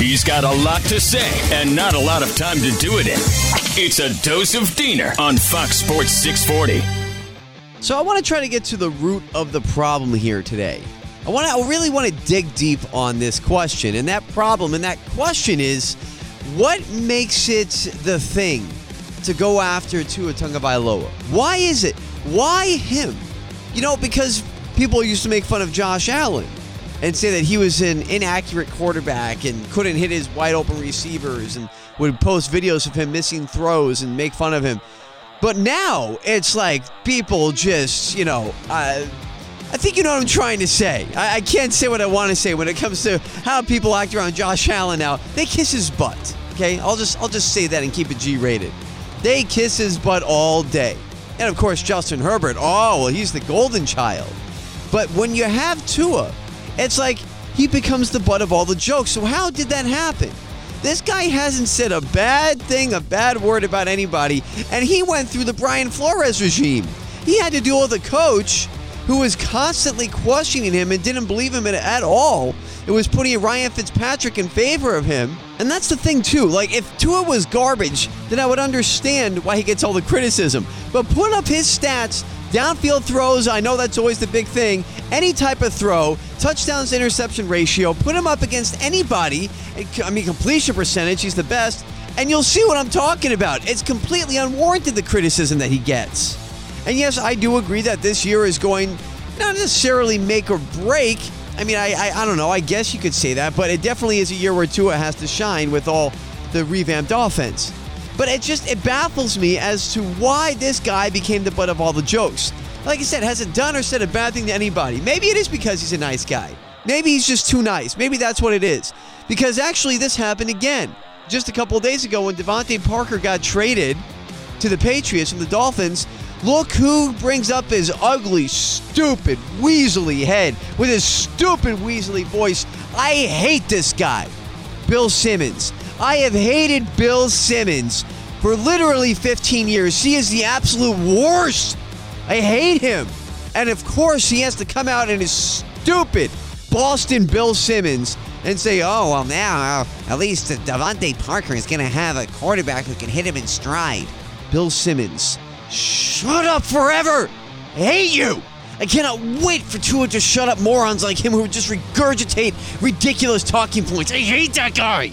He's got a lot to say and not a lot of time to do it in. It's a dose of Diener on Fox Sports 640. So I want to try to get to the root of the problem here today. I want to, I really want to dig deep on this question, and that problem and that question is, what makes it the thing to go after Tua Tagovailoa? Why is it? Why him? You know, because people used to make fun of Josh Allen and say that he was an inaccurate quarterback and couldn't hit his wide open receivers and would post videos of him missing throws and make fun of him. But now it's like people just, you know, uh, I think you know what I'm trying to say. I, I can't say what I want to say when it comes to how people act around Josh Allen now. They kiss his butt. Okay, I'll just I'll just say that and keep it G-rated. They kiss his butt all day. And of course, Justin Herbert. Oh, well, he's the golden child. But when you have Tua, it's like he becomes the butt of all the jokes. So how did that happen? This guy hasn't said a bad thing, a bad word about anybody, and he went through the Brian Flores regime. He had to deal with a coach who was constantly questioning him and didn't believe him at all. It was putting Ryan Fitzpatrick in favor of him. And that's the thing, too. Like, if Tua was garbage, then I would understand why he gets all the criticism. But put up his stats Downfield throws, I know that's always the big thing. Any type of throw, touchdowns interception ratio, put him up against anybody. I mean, completion percentage, he's the best. And you'll see what I'm talking about. It's completely unwarranted, the criticism that he gets. And yes, I do agree that this year is going not necessarily make or break. I mean, I, I, I don't know. I guess you could say that, but it definitely is a year where Tua has to shine with all the revamped offense. But it just it baffles me as to why this guy became the butt of all the jokes. Like I said, hasn't done or said a bad thing to anybody. Maybe it is because he's a nice guy. Maybe he's just too nice. Maybe that's what it is. Because actually, this happened again just a couple days ago when DeVante Parker got traded to the Patriots from the Dolphins. Look who brings up his ugly, stupid, weaselly head with his stupid, weaselly voice. I hate this guy, Bill Simmons. I have hated Bill Simmons for literally 15 years. He is the absolute worst. I hate him. And of course, he has to come out in his stupid Boston Bill Simmons and say, oh, well, now uh, at least DeVante Parker is going to have a quarterback who can hit him in stride. Bill Simmons, shut up forever. I hate you. I cannot wait for two just shut up morons like him who would just regurgitate ridiculous talking points. I hate that guy.